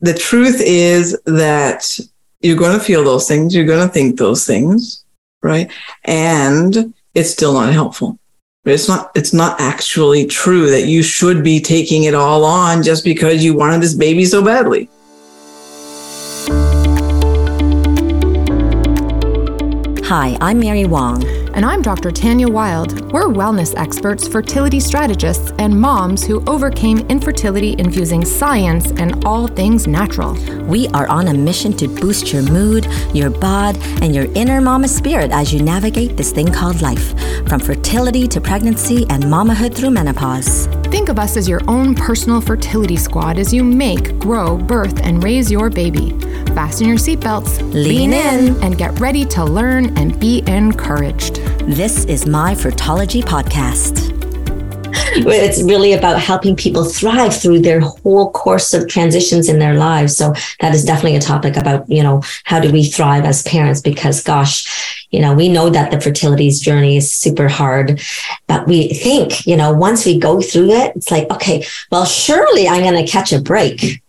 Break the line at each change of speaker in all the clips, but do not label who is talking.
the truth is that you're going to feel those things, you're going to think those things, right? And it's still not helpful. It's not it's not actually true that you should be taking it all on just because you wanted this baby so badly.
Hi, I'm Mary Wong.
And I'm Dr. Tanya Wild. We're wellness experts, fertility strategists, and moms who overcame infertility infusing science and all things natural.
We are on a mission to boost your mood, your bod, and your inner mama spirit as you navigate this thing called life, from fertility to pregnancy and mamahood through menopause.
Think of us as your own personal fertility squad as you make, grow, birth, and raise your baby. Fasten your seatbelts,
lean, lean in,
and get ready to learn and be encouraged.
This is my Fertology podcast.
It's really about helping people thrive through their whole course of transitions in their lives. So that is definitely a topic about, you know, how do we thrive as parents? Because gosh, you know, we know that the fertility's journey is super hard, but we think, you know, once we go through it, it's like, okay, well, surely I'm going to catch a break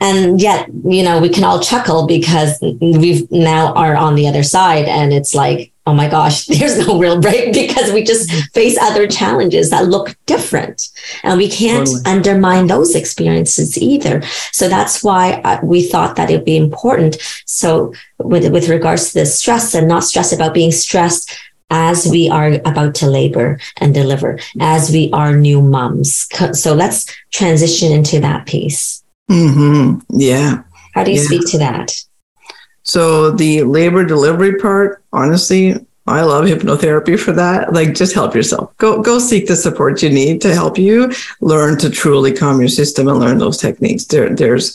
and yet you know we can all chuckle because we've now are on the other side and it's like oh my gosh, there's no real break because we just face other challenges that look different. And we can't totally. undermine those experiences either. So that's why uh, we thought that it'd be important. So with, with regards to the stress and not stress about being stressed as we are about to labor and deliver, as we are new moms. So let's transition into that piece.
Mm-hmm. Yeah.
How do you
yeah.
speak to that?
So the labor delivery part, honestly, I love hypnotherapy for that. Like just help yourself. Go go seek the support you need to help you learn to truly calm your system and learn those techniques. There there's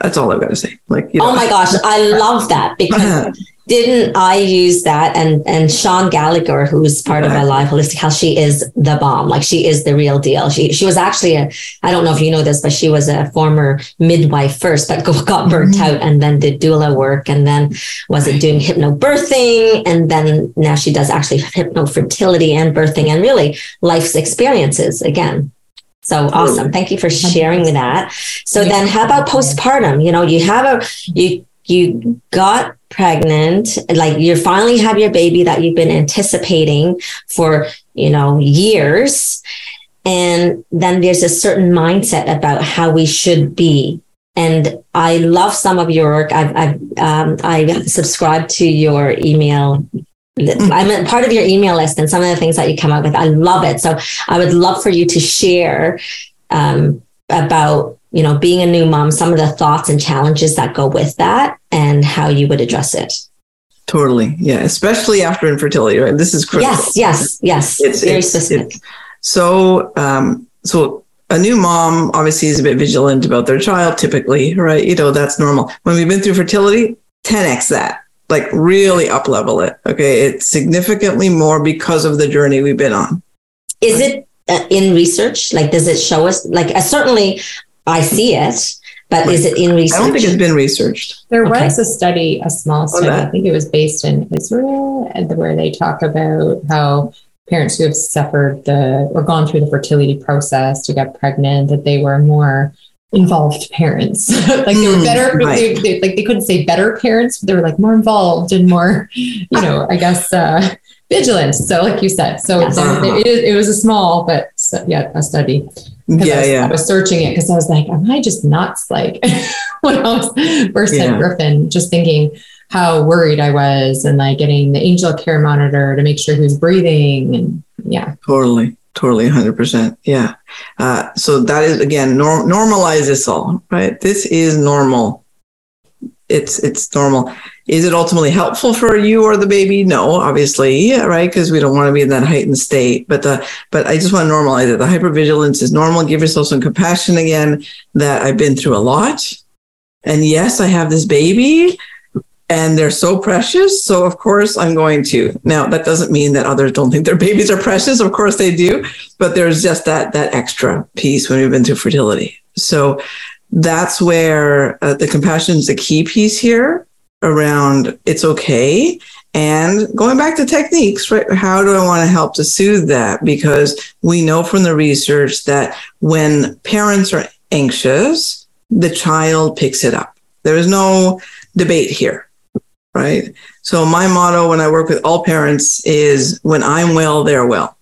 that's all I've got to say. Like,
you know. oh my gosh, I love that because didn't I use that? And and Sean Gallagher, who's part of Alive Holistic Health, she is the bomb. Like she is the real deal. She she was actually a I don't know if you know this, but she was a former midwife first, but got burnt mm-hmm. out and then did doula work and then was it doing hypnobirthing and then now she does actually hypno fertility and birthing and really life's experiences again. So awesome. Thank you for sharing that. So yeah. then how about postpartum? You know, you have a you you got pregnant, like you finally have your baby that you've been anticipating for, you know, years. And then there's a certain mindset about how we should be. And I love some of your work. I've, I've um, I subscribed to your email I'm a part of your email list and some of the things that you come up with. I love it. So I would love for you to share um, about you know, being a new mom, some of the thoughts and challenges that go with that and how you would address it.
Totally. Yeah. Especially after infertility, right? This is critical.
Yes, yes, yes. It's very it's, specific. It's,
so, um, so a new mom obviously is a bit vigilant about their child, typically, right? You know, that's normal. When we've been through fertility, 10x that, like really up level it. Okay. It's significantly more because of the journey we've been on.
Is it uh, in research? Like, does it show us? Like, uh, certainly I see it, but is it in research?
I don't think it's been researched.
There okay. was a study, a small study, I think it was based in Israel, where they talk about how parents who have suffered the or gone through the fertility process to get pregnant, that they were more involved parents. like they were hmm, better, right. they, they, like they couldn't say better parents, but they were like more involved and more, you know, I guess, uh, vigilant. So, like you said, so yes. there, it, it was a small, but yeah, a study
yeah,
I was,
yeah.
I was searching it because I was like, am I just nuts? Like when I was first yeah. at Griffin, just thinking how worried I was and like getting the angel care monitor to make sure he was breathing. And yeah.
Totally. Totally. 100%. Yeah. Uh, so that is, again, norm- normalize this all, right? This is normal. It's, it's normal. Is it ultimately helpful for you or the baby? No, obviously, right? Because we don't want to be in that heightened state. But the but I just want to normalize it. The hypervigilance is normal. Give yourself some compassion again. That I've been through a lot, and yes, I have this baby, and they're so precious. So of course I'm going to. Now that doesn't mean that others don't think their babies are precious. Of course they do, but there's just that that extra piece when we've been through fertility. So that's where uh, the compassion is the key piece here around it's okay and going back to techniques right how do i want to help to soothe that because we know from the research that when parents are anxious the child picks it up. There is no debate here, right? So my motto when I work with all parents is when I'm well, they're well.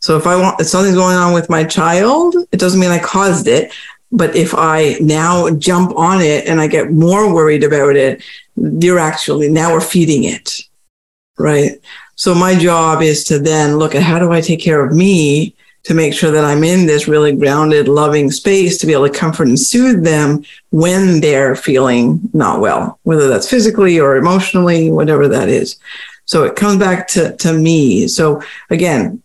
So if I want, if something's going on with my child, it doesn't mean I caused it. But if I now jump on it and I get more worried about it, you're actually, now we're feeding it. Right. So my job is to then look at how do I take care of me to make sure that I'm in this really grounded, loving space to be able to comfort and soothe them when they're feeling not well, whether that's physically or emotionally, whatever that is. So it comes back to, to me. So again,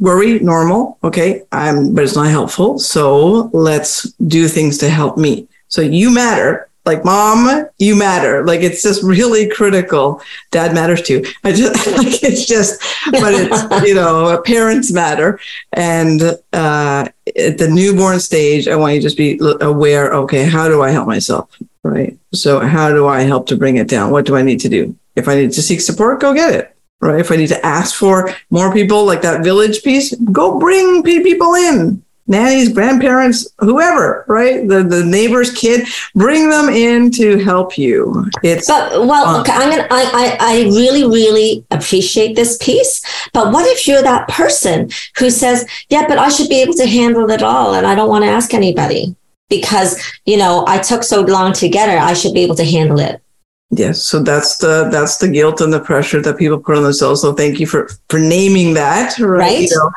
worry, normal. Okay. I'm, but it's not helpful. So let's do things to help me. So you matter like mom you matter. Like it's just really critical. Dad matters too. I just like it's just but it's you know parents matter. And uh at the newborn stage i want you to just be aware okay how do i help myself? Right? So how do i help to bring it down? What do i need to do? If i need to seek support go get it. Right? If i need to ask for more people like that village piece go bring people in nannies, grandparents, whoever, right? The the neighbor's kid, bring them in to help you. It's
but well, okay, I'm gonna I, I I really, really appreciate this piece. But what if you're that person who says, Yeah, but I should be able to handle it all and I don't want to ask anybody because you know I took so long to get her, I should be able to handle it.
Yes, so that's the that's the guilt and the pressure that people put on themselves. So thank you for for naming that, right?
right? You know,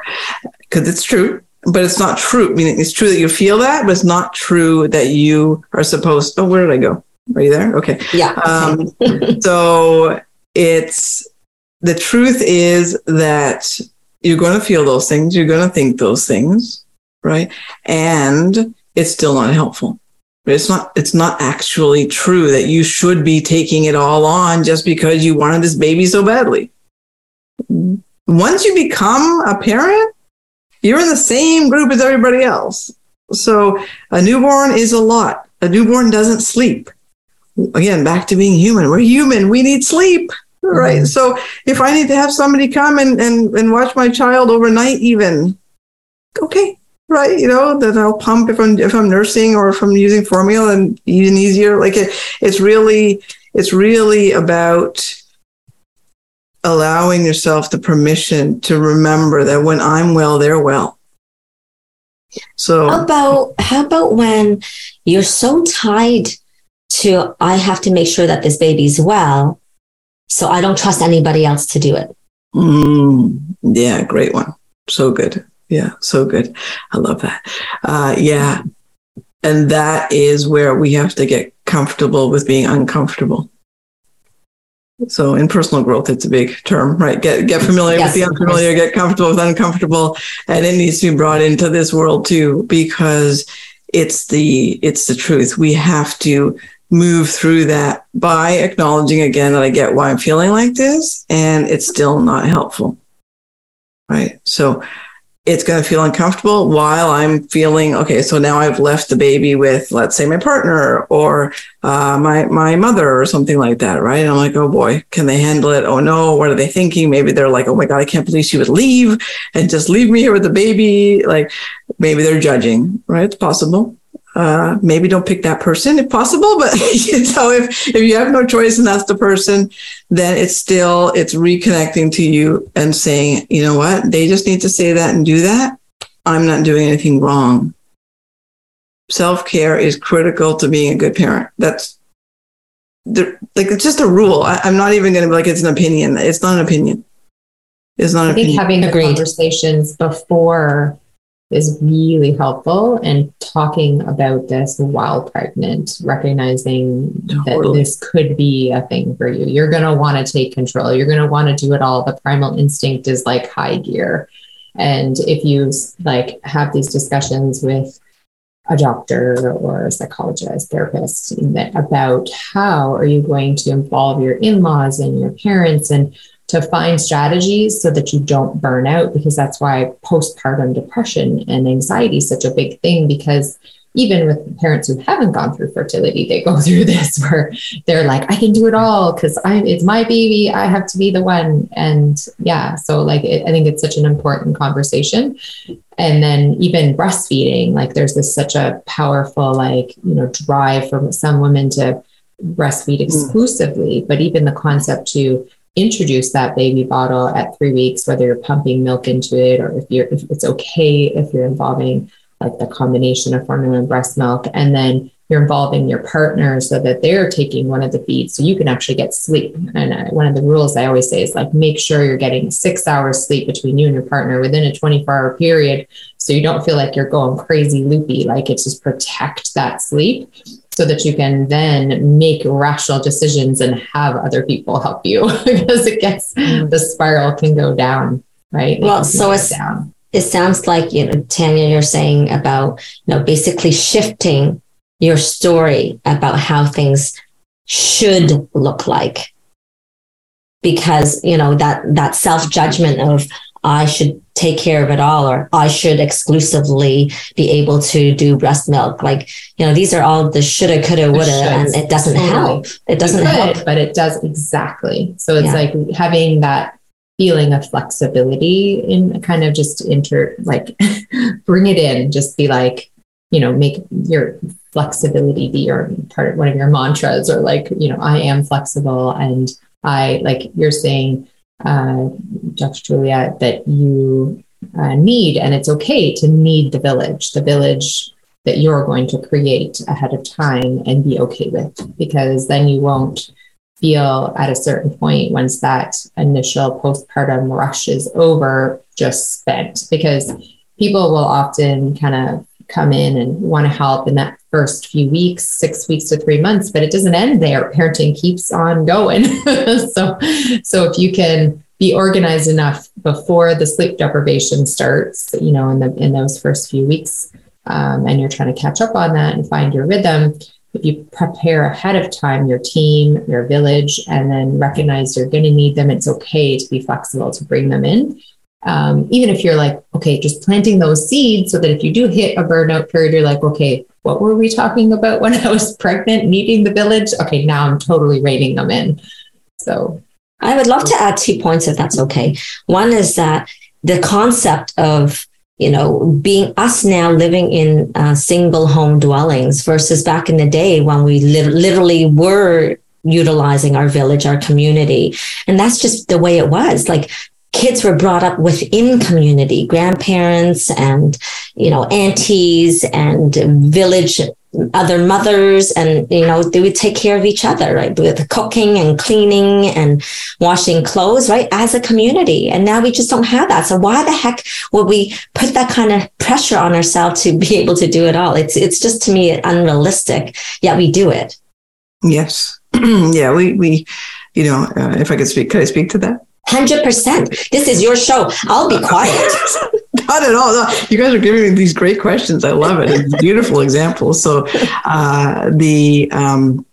because it's true but it's not true. I mean, it's true that you feel that, but it's not true that you are supposed. Oh, where did I go? Are you there? Okay.
Yeah.
Um, so it's the truth is that you're going to feel those things. You're going to think those things, right? And it's still not helpful. It's not. It's not actually true that you should be taking it all on just because you wanted this baby so badly. Once you become a parent, you're in the same group as everybody else. So a newborn is a lot. A newborn doesn't sleep. Again, back to being human. We're human. We need sleep. Right. Mm-hmm. So if I need to have somebody come and, and, and watch my child overnight, even, okay. Right. You know, then I'll pump if I'm, if I'm nursing or if I'm using formula and even easier. Like it, it's really, it's really about allowing yourself the permission to remember that when I'm well, they're well. So
how about how about when you're so tied to I have to make sure that this baby's well, so I don't trust anybody else to do it.
Mm, yeah, great one. So good. Yeah, so good. I love that. Uh, yeah, and that is where we have to get comfortable with being uncomfortable. So in personal growth, it's a big term, right? Get get familiar yes, with the unfamiliar, get comfortable with uncomfortable, and it needs to be brought into this world too, because it's the it's the truth. We have to move through that by acknowledging again that I get why I'm feeling like this, and it's still not helpful, right? So it's going to feel uncomfortable while I'm feeling okay. So now I've left the baby with, let's say, my partner or uh, my my mother or something like that, right? And I'm like, oh boy, can they handle it? Oh no, what are they thinking? Maybe they're like, oh my god, I can't believe she would leave and just leave me here with the baby. Like maybe they're judging, right? It's possible uh, maybe don't pick that person if possible. But you know, if if you have no choice and that's the person, then it's still it's reconnecting to you and saying, you know what, they just need to say that and do that. I'm not doing anything wrong. Self care is critical to being a good parent. That's the, like it's just a rule. I, am not even going to be like it's an opinion. It's not an opinion. It's not.
I think
opinion.
having the Agreed. conversations before is really helpful and talking about this while pregnant recognizing totally. that this could be a thing for you. You're going to want to take control. You're going to want to do it all. The primal instinct is like high gear. And if you like have these discussions with a doctor or a psychologist therapist about how are you going to involve your in-laws and your parents and to find strategies so that you don't burn out because that's why postpartum depression and anxiety is such a big thing because even with parents who haven't gone through fertility, they go through this where they're like, I can do it all because I it's my baby. I have to be the one. And yeah, so like it, I think it's such an important conversation. And then even breastfeeding, like there's this such a powerful like you know drive for some women to breastfeed mm. exclusively, but even the concept to introduce that baby bottle at three weeks, whether you're pumping milk into it or if you're if it's okay if you're involving like the combination of formula and breast milk, and then you're involving your partner so that they're taking one of the feeds so you can actually get sleep. And uh, one of the rules I always say is like make sure you're getting six hours sleep between you and your partner within a 24 hour period so you don't feel like you're going crazy loopy. Like it's just protect that sleep so that you can then make rational decisions and have other people help you because it gets mm. the spiral can go down right?
Well so it's down. it sounds like you know tanya you're saying about you know basically shifting your story about how things should look like. Because you know that that self judgment of I should take care of it all, or I should exclusively be able to do breast milk. Like, you know, these are all the shoulda, coulda, woulda, and it doesn't help. It doesn't could,
help. But it does exactly. So it's yeah. like having that feeling of flexibility in kind of just inter, like bring it in, just be like, you know, make your flexibility be your part of one of your mantras, or like, you know, I am flexible and I, like you're saying, uh, Dr. Julia, that you uh, need, and it's okay to need the village, the village that you're going to create ahead of time and be okay with, because then you won't feel at a certain point once that initial postpartum rush is over just spent because people will often kind of come in and want to help in that first few weeks, six weeks to three months, but it doesn't end there. Parenting keeps on going. so, so if you can be organized enough before the sleep deprivation starts, you know, in the in those first few weeks, um, and you're trying to catch up on that and find your rhythm. If you prepare ahead of time your team, your village, and then recognize you're going to need them, it's okay to be flexible to bring them in um, even if you're like, okay, just planting those seeds so that if you do hit a burnout period, you're like, okay, what were we talking about when I was pregnant, needing the village? Okay, now I'm totally reining them in. So
I would love to add two points if that's okay. One is that the concept of you know, being us now living in uh, single home dwellings versus back in the day when we li- literally were utilizing our village, our community. And that's just the way it was. Like kids were brought up within community, grandparents and, you know, aunties and village other mothers and you know they would take care of each other right? With cooking and cleaning and washing clothes right as a community. And now we just don't have that. So why the heck would we put that kind of pressure on ourselves to be able to do it all? It's it's just to me unrealistic yet we do it.
Yes. Yeah we we you know uh, if i could speak could i speak to that
100%. This is your show. I'll be quiet.
Not at all. No, you guys are giving me these great questions. I love it. It's beautiful examples. So, uh, the, um,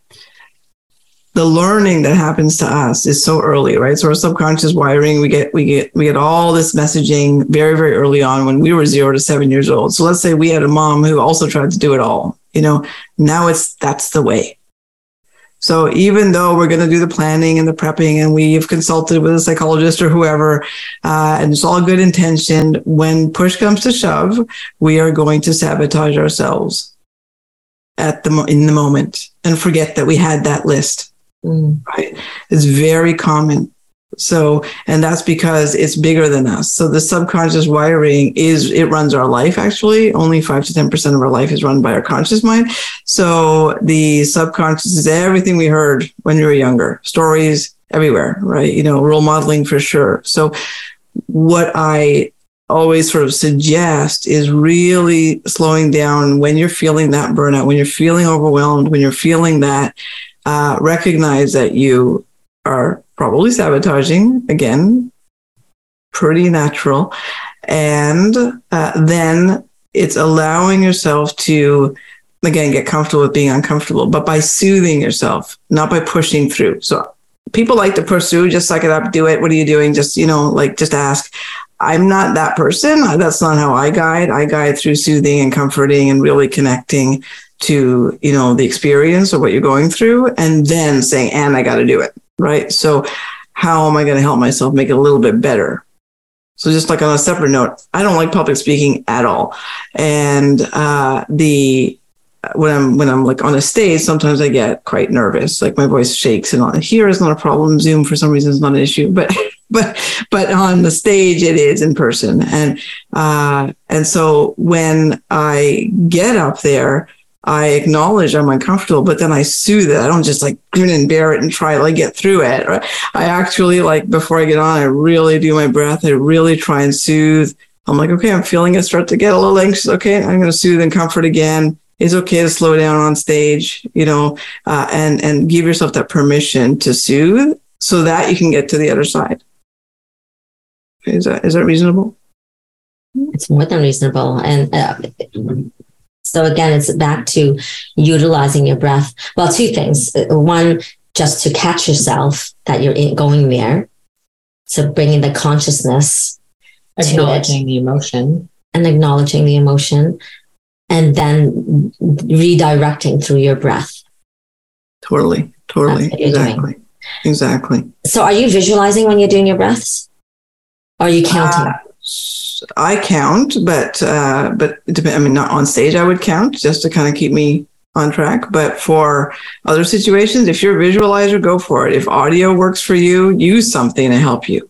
the learning that happens to us is so early, right? So our subconscious wiring, we get we get we get all this messaging very very early on when we were zero to seven years old. So let's say we had a mom who also tried to do it all. You know, now it's that's the way. So even though we're going to do the planning and the prepping and we've consulted with a psychologist or whoever, uh, and it's all good intention, when push comes to shove, we are going to sabotage ourselves at the in the moment and forget that we had that list. Mm. Right? It's very common. So, and that's because it's bigger than us. So the subconscious wiring is, it runs our life actually. Only five to 10% of our life is run by our conscious mind. So the subconscious is everything we heard when you were younger, stories everywhere, right? You know, role modeling for sure. So what I always sort of suggest is really slowing down when you're feeling that burnout, when you're feeling overwhelmed, when you're feeling that, uh, recognize that you are probably sabotaging again, pretty natural. And uh, then it's allowing yourself to, again, get comfortable with being uncomfortable, but by soothing yourself, not by pushing through. So people like to pursue, just suck it up, do it. What are you doing? Just, you know, like just ask. I'm not that person. That's not how I guide. I guide through soothing and comforting and really connecting to, you know, the experience or what you're going through and then saying, and I got to do it. Right. So how am I going to help myself make it a little bit better? So just like on a separate note, I don't like public speaking at all. And uh, the when I'm when I'm like on a stage, sometimes I get quite nervous. Like my voice shakes and all. Here is not a problem. Zoom for some reason is not an issue, but but but on the stage it is in person. And uh, and so when I get up there, I acknowledge I'm uncomfortable, but then I soothe it. I don't just like grin and bear it and try to like get through it. I actually like before I get on, I really do my breath. I really try and soothe. I'm like, okay, I'm feeling it start to get a little anxious. Okay, I'm going to soothe and comfort again. It's okay to slow down on stage, you know, uh, and and give yourself that permission to soothe so that you can get to the other side. Is that is that reasonable?
It's more than reasonable, and uh, so again, it's back to utilizing your breath. Well, two things. One, just to catch yourself that you're in, going there. So bringing the consciousness,
acknowledging the emotion,
and acknowledging the emotion, and then redirecting through your breath.
Totally, totally, exactly, doing. exactly.
So, are you visualizing when you're doing your breaths? Or are you counting? Uh,
I count, but uh, but I mean, not on stage. I would count just to kind of keep me on track. But for other situations, if you're a visualizer, go for it. If audio works for you, use something to help you.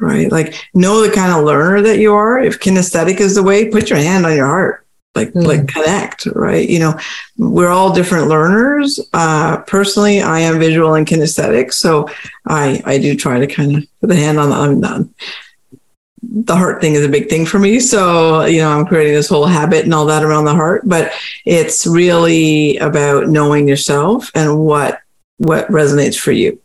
Right, like know the kind of learner that you are. If kinesthetic is the way, put your hand on your heart. Like mm. like connect. Right, you know, we're all different learners. Uh, personally, I am visual and kinesthetic, so I I do try to kind of put the hand on the. I'm not the heart thing is a big thing for me. So, you know, I'm creating this whole habit and all that around the heart, but it's really about knowing yourself and what what resonates for you.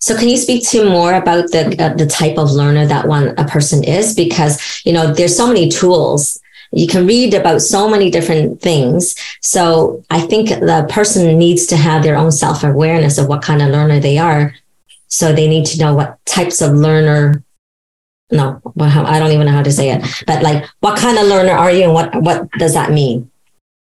So, can you speak to more about the uh, the type of learner that one a person is? Because you know, there's so many tools. You can read about so many different things. So, I think the person needs to have their own self awareness of what kind of learner they are. So, they need to know what types of learner no, I don't even know how to say it. But like, what kind of learner are you, and what what does that mean?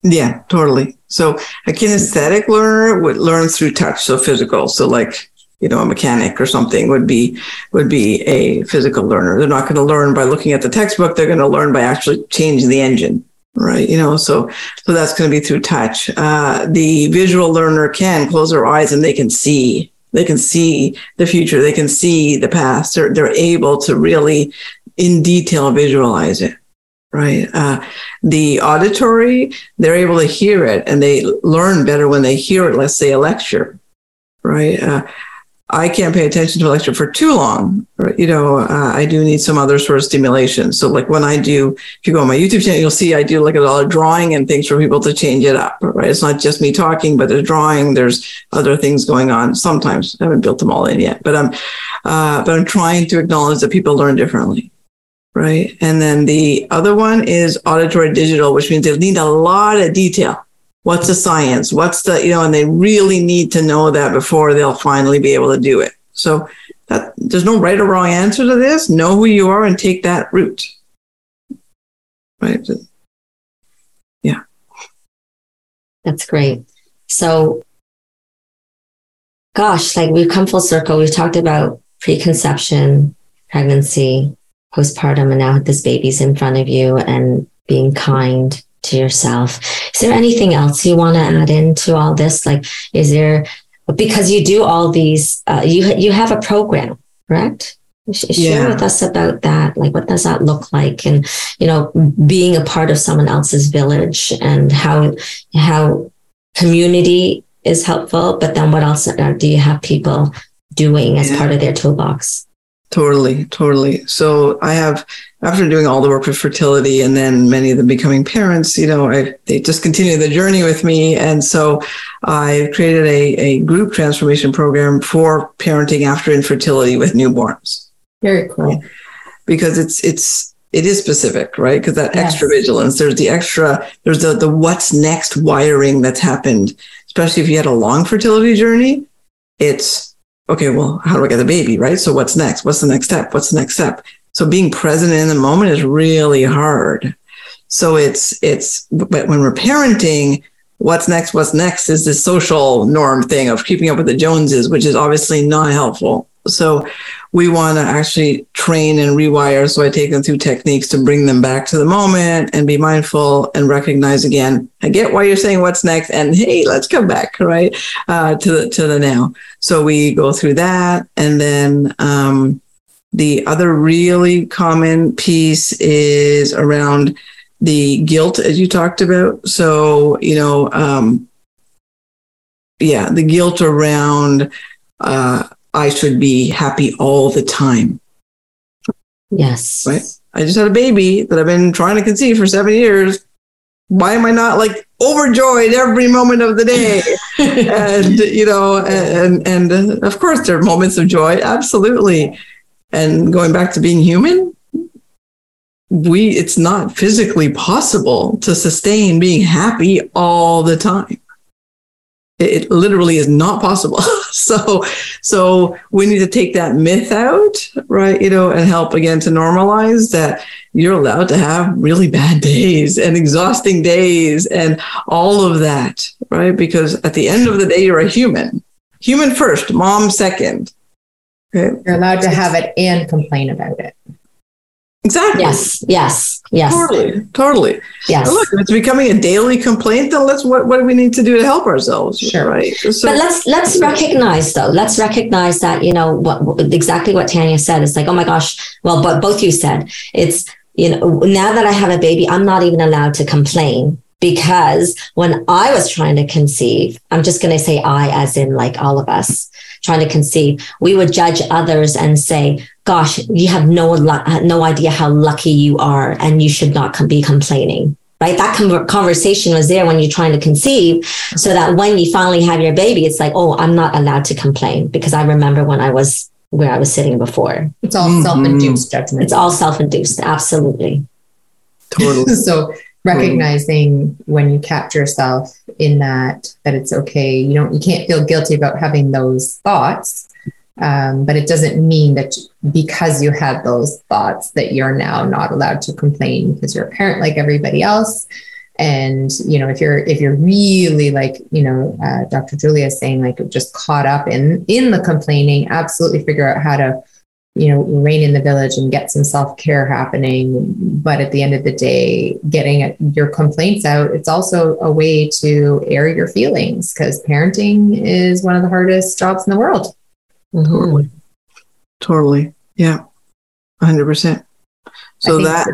Yeah, totally. So a kinesthetic learner would learn through touch, so physical. So like you know a mechanic or something would be would be a physical learner. They're not going to learn by looking at the textbook. They're going to learn by actually changing the engine right you know so so that's going to be through touch uh, the visual learner can close their eyes and they can see they can see the future. They can see the past. They're, they're able to really in detail visualize it. Right. Uh, the auditory, they're able to hear it and they learn better when they hear it. Let's say a lecture. Right. Uh, I can't pay attention to a lecture for too long. You know, uh, I do need some other sort of stimulation. So, like when I do, if you go on my YouTube channel, you'll see I do like a lot of drawing and things for people to change it up. Right? It's not just me talking, but there's drawing. There's other things going on. Sometimes I haven't built them all in yet, but I'm, uh, but I'm trying to acknowledge that people learn differently. Right. And then the other one is auditory digital, which means they need a lot of detail what's the science? What's the you know and they really need to know that before they'll finally be able to do it. So that there's no right or wrong answer to this. Know who you are and take that route. Right? Yeah.
That's great. So gosh like we've come full circle. We've talked about preconception pregnancy postpartum and now this baby's in front of you and being kind to yourself. Is there anything else you want to add into all this? Like, is there because you do all these? Uh, you you have a program, correct? Share yeah. with us about that. Like, what does that look like? And you know, being a part of someone else's village and how how community is helpful. But then, what else do you have people doing as yeah. part of their toolbox?
Totally, totally. So I have, after doing all the work with fertility and then many of them becoming parents, you know, I, they just continue the journey with me. And so I've created a, a group transformation program for parenting after infertility with newborns.
Very cool.
Because it's, it's, it is specific, right? Because that yes. extra vigilance, there's the extra, there's the, the what's next wiring that's happened, especially if you had a long fertility journey. It's okay, well, how do I get the baby? Right. So what's next? What's the next step? What's the next step? So being present in the moment is really hard. So it's it's but when we're parenting, what's next, what's next is this social norm thing of keeping up with the Joneses, which is obviously not helpful. So we want to actually train and rewire. So I take them through techniques to bring them back to the moment and be mindful and recognize again. I get why you're saying what's next, and hey, let's come back right uh, to the to the now. So we go through that, and then um, the other really common piece is around the guilt, as you talked about. So you know, um, yeah, the guilt around. Uh, I should be happy all the time.
Yes.
Right. I just had a baby that I've been trying to conceive for seven years. Why am I not like overjoyed every moment of the day? and you know, and and uh, of course there are moments of joy, absolutely. And going back to being human, we it's not physically possible to sustain being happy all the time. It literally is not possible. So so we need to take that myth out right? You know and help again to normalize that you're allowed to have really bad days and exhausting days and all of that right? Because at the end of the day you're a human. Human first mom second
okay? you're allowed to have it and complain about it
Exactly.
Yes. Yes. Yes.
Totally. Totally.
Yes.
look, if it's becoming a daily complaint, then let's what what do we need to do to help ourselves?
Sure.
Right.
So, but let's let's recognize though. Let's recognize that you know what exactly what Tanya said. It's like oh my gosh. Well, but both you said it's you know now that I have a baby, I'm not even allowed to complain because when I was trying to conceive, I'm just going to say I as in like all of us trying to conceive, we would judge others and say, gosh, you have no, no idea how lucky you are and you should not be complaining. Right. That conversation was there when you're trying to conceive so that when you finally have your baby, it's like, oh, I'm not allowed to complain because I remember when I was where I was sitting before.
It's all mm-hmm. self-induced judgment.
It's all self-induced. Absolutely.
Totally.
so recognizing when you catch yourself in that that it's okay. You don't you can't feel guilty about having those thoughts um, but it doesn't mean that because you had those thoughts that you're now not allowed to complain because you're a parent like everybody else. And you know if you're if you're really like you know uh, dr julia is saying like just caught up in in the complaining absolutely figure out how to you know, rein in the village and get some self care happening. But at the end of the day, getting your complaints out, it's also a way to air your feelings because parenting is one of the hardest jobs in the world.
Mm-hmm. Totally. Totally. Yeah. 100%. So that,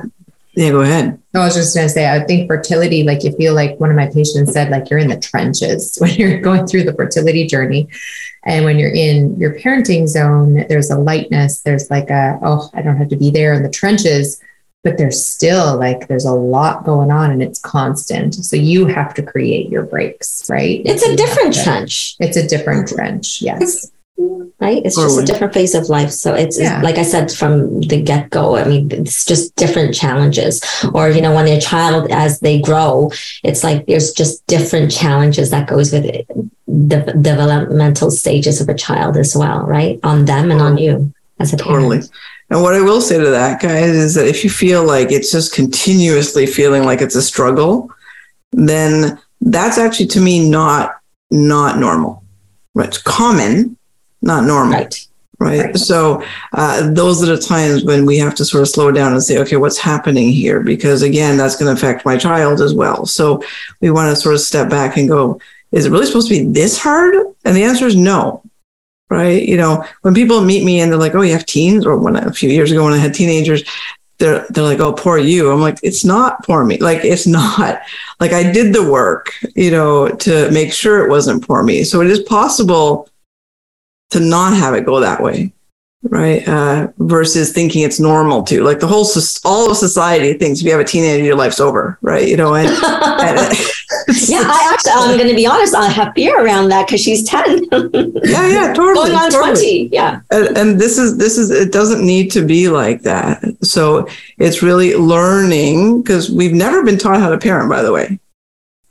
yeah, go ahead.
I was just going to say, I think fertility, like you feel like one of my patients said, like you're in the trenches when you're going through the fertility journey. And when you're in your parenting zone, there's a lightness. There's like a, oh, I don't have to be there in the trenches, but there's still like, there's a lot going on and it's constant. So you have to create your breaks, right?
It's a different trench.
It's a different trench. Yes
right? It's just a different phase of life. So it's, yeah. like i said from the get-go i mean it's just different challenges. Or you know when a child as they grow it's like there's just different challenges that goes with it, the developmental stages of a child as well right? On them and on you as a parent. Totally.
And what i will say to that guys is that if you feel like it's just continuously feeling like it's a struggle then that's actually to me not not normal. Right it's common not normal.
Right.
Right. right. So uh, those are the times when we have to sort of slow down and say, okay, what's happening here? Because again, that's going to affect my child as well. So we want to sort of step back and go, is it really supposed to be this hard? And the answer is no. Right. You know, when people meet me and they're like, oh, you have teens, or when a few years ago when I had teenagers, they're they're like, oh, poor you. I'm like, it's not for me. Like, it's not. Like, I did the work, you know, to make sure it wasn't for me. So it is possible to not have it go that way right? Uh, versus thinking it's normal to like the whole all of society thinks if you have a teenager your life's over right? You know and, and
yeah i actually i'm going to be honest i have fear around that because she's 10
yeah yeah totally
going on
totally.
20 yeah.
And, and this is this is it doesn't need to be like that. So it's really learning because we've never been taught how to parent by the way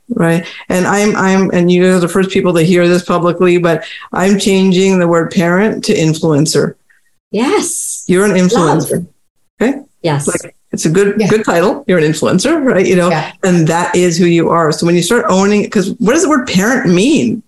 right and i'm i'm and you are the first people to hear this publicly but i'm changing the word parent to influencer
yes
you're an influencer Love. Okay.
Yes.
Like it's a good
Yeah.
good title. You're an influencer, right? You know,
Yeah.
and that is who you are. So when you start owning, because what does the word parent mean?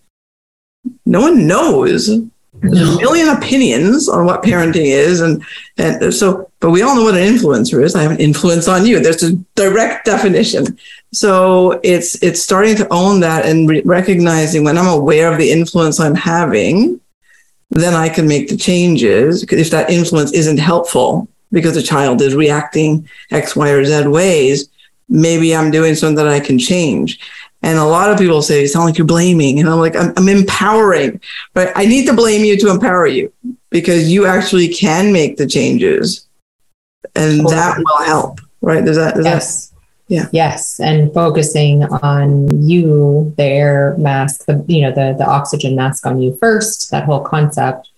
No one knows. There's a million opinions on what parenting is, and and so, but we all know what an influencer is. I have an influence on you. There's a direct definition. So it's it's starting to own that and re- recognizing when I'm aware of the influence I'm having, then I can make the changes. If that influence isn't helpful because the child is reacting X, Y, or Z ways, maybe I'm doing something that I can change. And a lot of people say, you sound like you're blaming. And I'm like, I'm, I'm empowering, but I need to blame you to empower you because you actually can make the changes and that will help. Right. Does that, does
Yes.
Yeah.
Yes. And focusing on you, the air mask, the you know, the the oxygen mask on you first, that whole concept.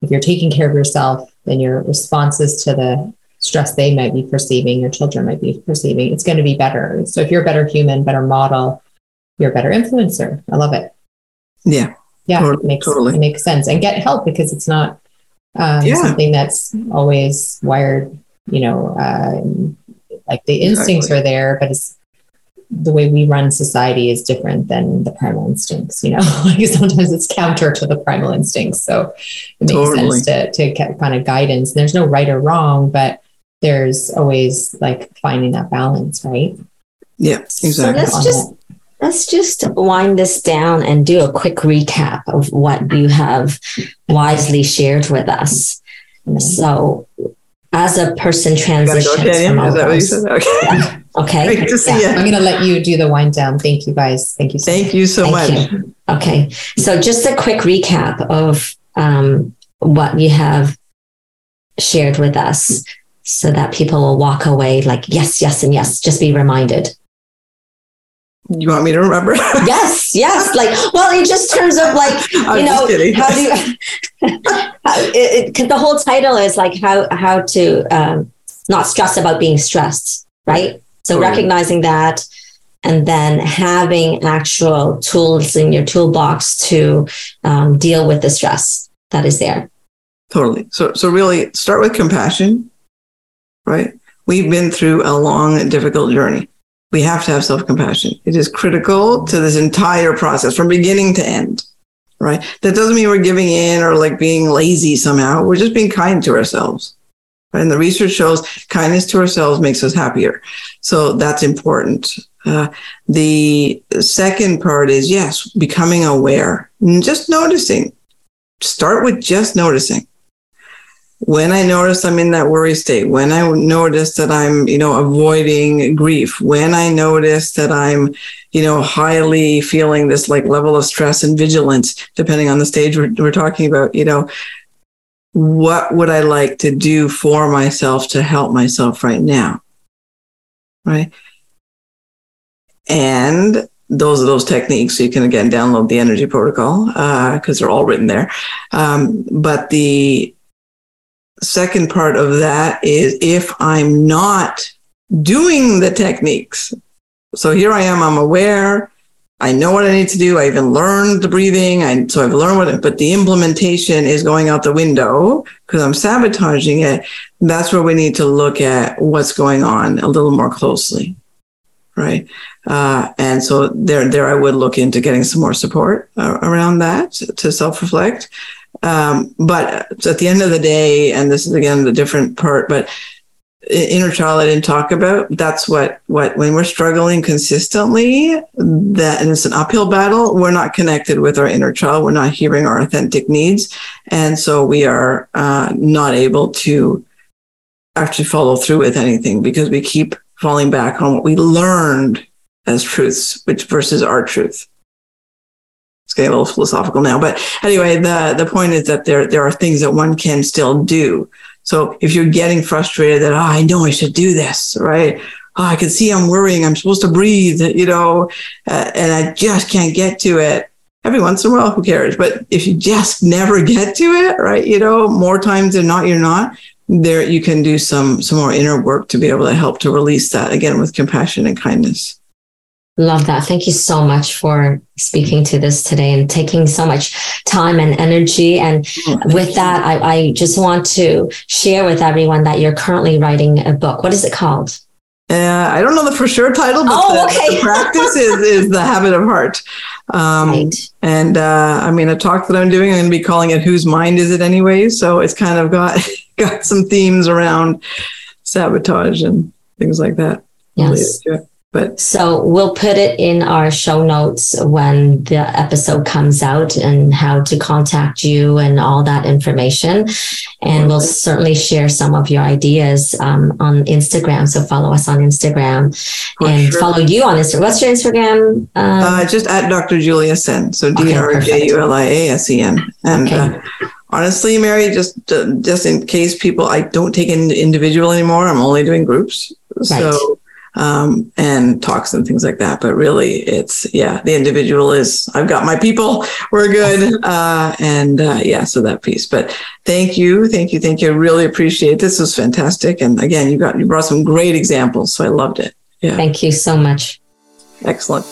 If you're taking care of yourself, then your responses to the stress they might be perceiving, your children might be perceiving, it's going to be better. So if you're a better human, better model, you're a better influencer. I love it.
yeah.
Yeah,
Totally,
it makes
totally.
it makes sense. And get help because it's not um,
Yeah.
something that's always wired. You know, um, like the instincts are there, but it's the way we run society is different than the primal instincts. You know, like sometimes it's counter to the primal instincts. So it makes
Totally.
sense to to get kind of guidance. There's no right or wrong, but there's always like finding that balance, right?
Yeah. Exactly.
So let's just let's just wind this down and do a quick recap of what you have wisely shared with us. So, as a person
Gotta go,
transitions
Tanya.
from
Is that what you said? Okay.
okay,
Great to see
Yeah.
you.
I'm going to let you do the wind down. Thank you guys. Thank you. So much.
Thank you so
Thank
much.
you. Okay. So just a quick recap of um, what you have shared with us so that people will walk away like, yes, yes, and yes. Just be reminded.
You want me to remember?
Yes, yes. Like, well, in just terms of like,
I'm
you
just
know, how do you, it, it, the whole title is like how, how to um, not stress about being stressed, right? So
Totally.
recognizing that and then having actual tools in your toolbox to um, deal with the stress that is there.
Totally. So, so really start with compassion, right? We've been through a long and difficult journey. We have to have self compassion. It is critical to this entire process from beginning to end, right? That doesn't mean we're giving in or like being lazy somehow. We're just being kind to ourselves. Right? And the research shows kindness to ourselves makes us happier. So that's important. Uh, the second part is yes, becoming aware, and just noticing. Start with just noticing when I notice I'm in that worry state, when I notice that I'm, you know, avoiding grief, when I notice that I'm, you know, highly feeling this like level of stress and vigilance, depending on the stage we're, we're talking about, you know, what would I like to do for myself to help myself right now? Right. And those are those techniques. You can again download the energy protocol uh, because they're all written there. Um, but the second part of that is if I'm not doing the techniques. So here I am, I'm aware, I know what I need to do. I even learned the breathing. I, so I've learned what, but the implementation is going out the window because I'm sabotaging it. That's where we need to look at what's going on a little more closely. Right. Uh, and so there, there I would look into getting some more support uh, around that to self reflect. Um, but at the end of the day, and this is again the different part, but inner child I didn't talk about. That's what what when we're struggling consistently, that and it's an uphill battle. We're not connected with our inner child. We're not hearing our authentic needs, and so we are uh, not able to actually follow through with anything because we keep falling back on what we learned as truths, which versus our truth it's getting a little philosophical now, but anyway, the the point is that there there are things that one can still do. So if you're getting frustrated that oh, I know I should do this, right? Oh, I can see I'm worrying. I'm supposed to breathe, you know, uh, and I just can't get to it. Every once in a while, who cares? But if you just never get to it, right? You know, more times than not, you're not there. You can do some some more inner work to be able to help to release that again with compassion and kindness.
Love that. Thank you so much for speaking to this today and taking so much time and energy. And with that, I, I, just want to share with everyone that you're currently writing a book. What is it called?
Uh, I don't know the for sure title, but
oh,
the,
okay.
the practice is, is the habit of heart. Um, right. And uh, I mean, a talk that I'm doing, I'm going to be calling it "Whose Mind Is It Anyway?" So it's kind of got got some themes around sabotage and things like that.
Yes. But so we'll put it in our show notes when the episode comes out and how to contact you and all that information. And we'll certainly share some of your ideas um, on Instagram. So follow us on Instagram and sure. follow you on Instagram. What's your Instagram?
Um, uh, just at Dr. Julia Sen. So D R J U L I A S E N. And okay. uh, honestly, Mary, just uh, just in case people, I don't take in individual anymore. I'm only doing groups. Right. So um, and talks and things like that. But really, it's yeah, the individual is I've got my people, we're good, uh, and uh, yeah, so that piece. But thank you, thank you, thank you. I really appreciate it. this. Was fantastic, and again, you got you brought some great examples, so I loved it.
Yeah, thank you so much.
Excellent.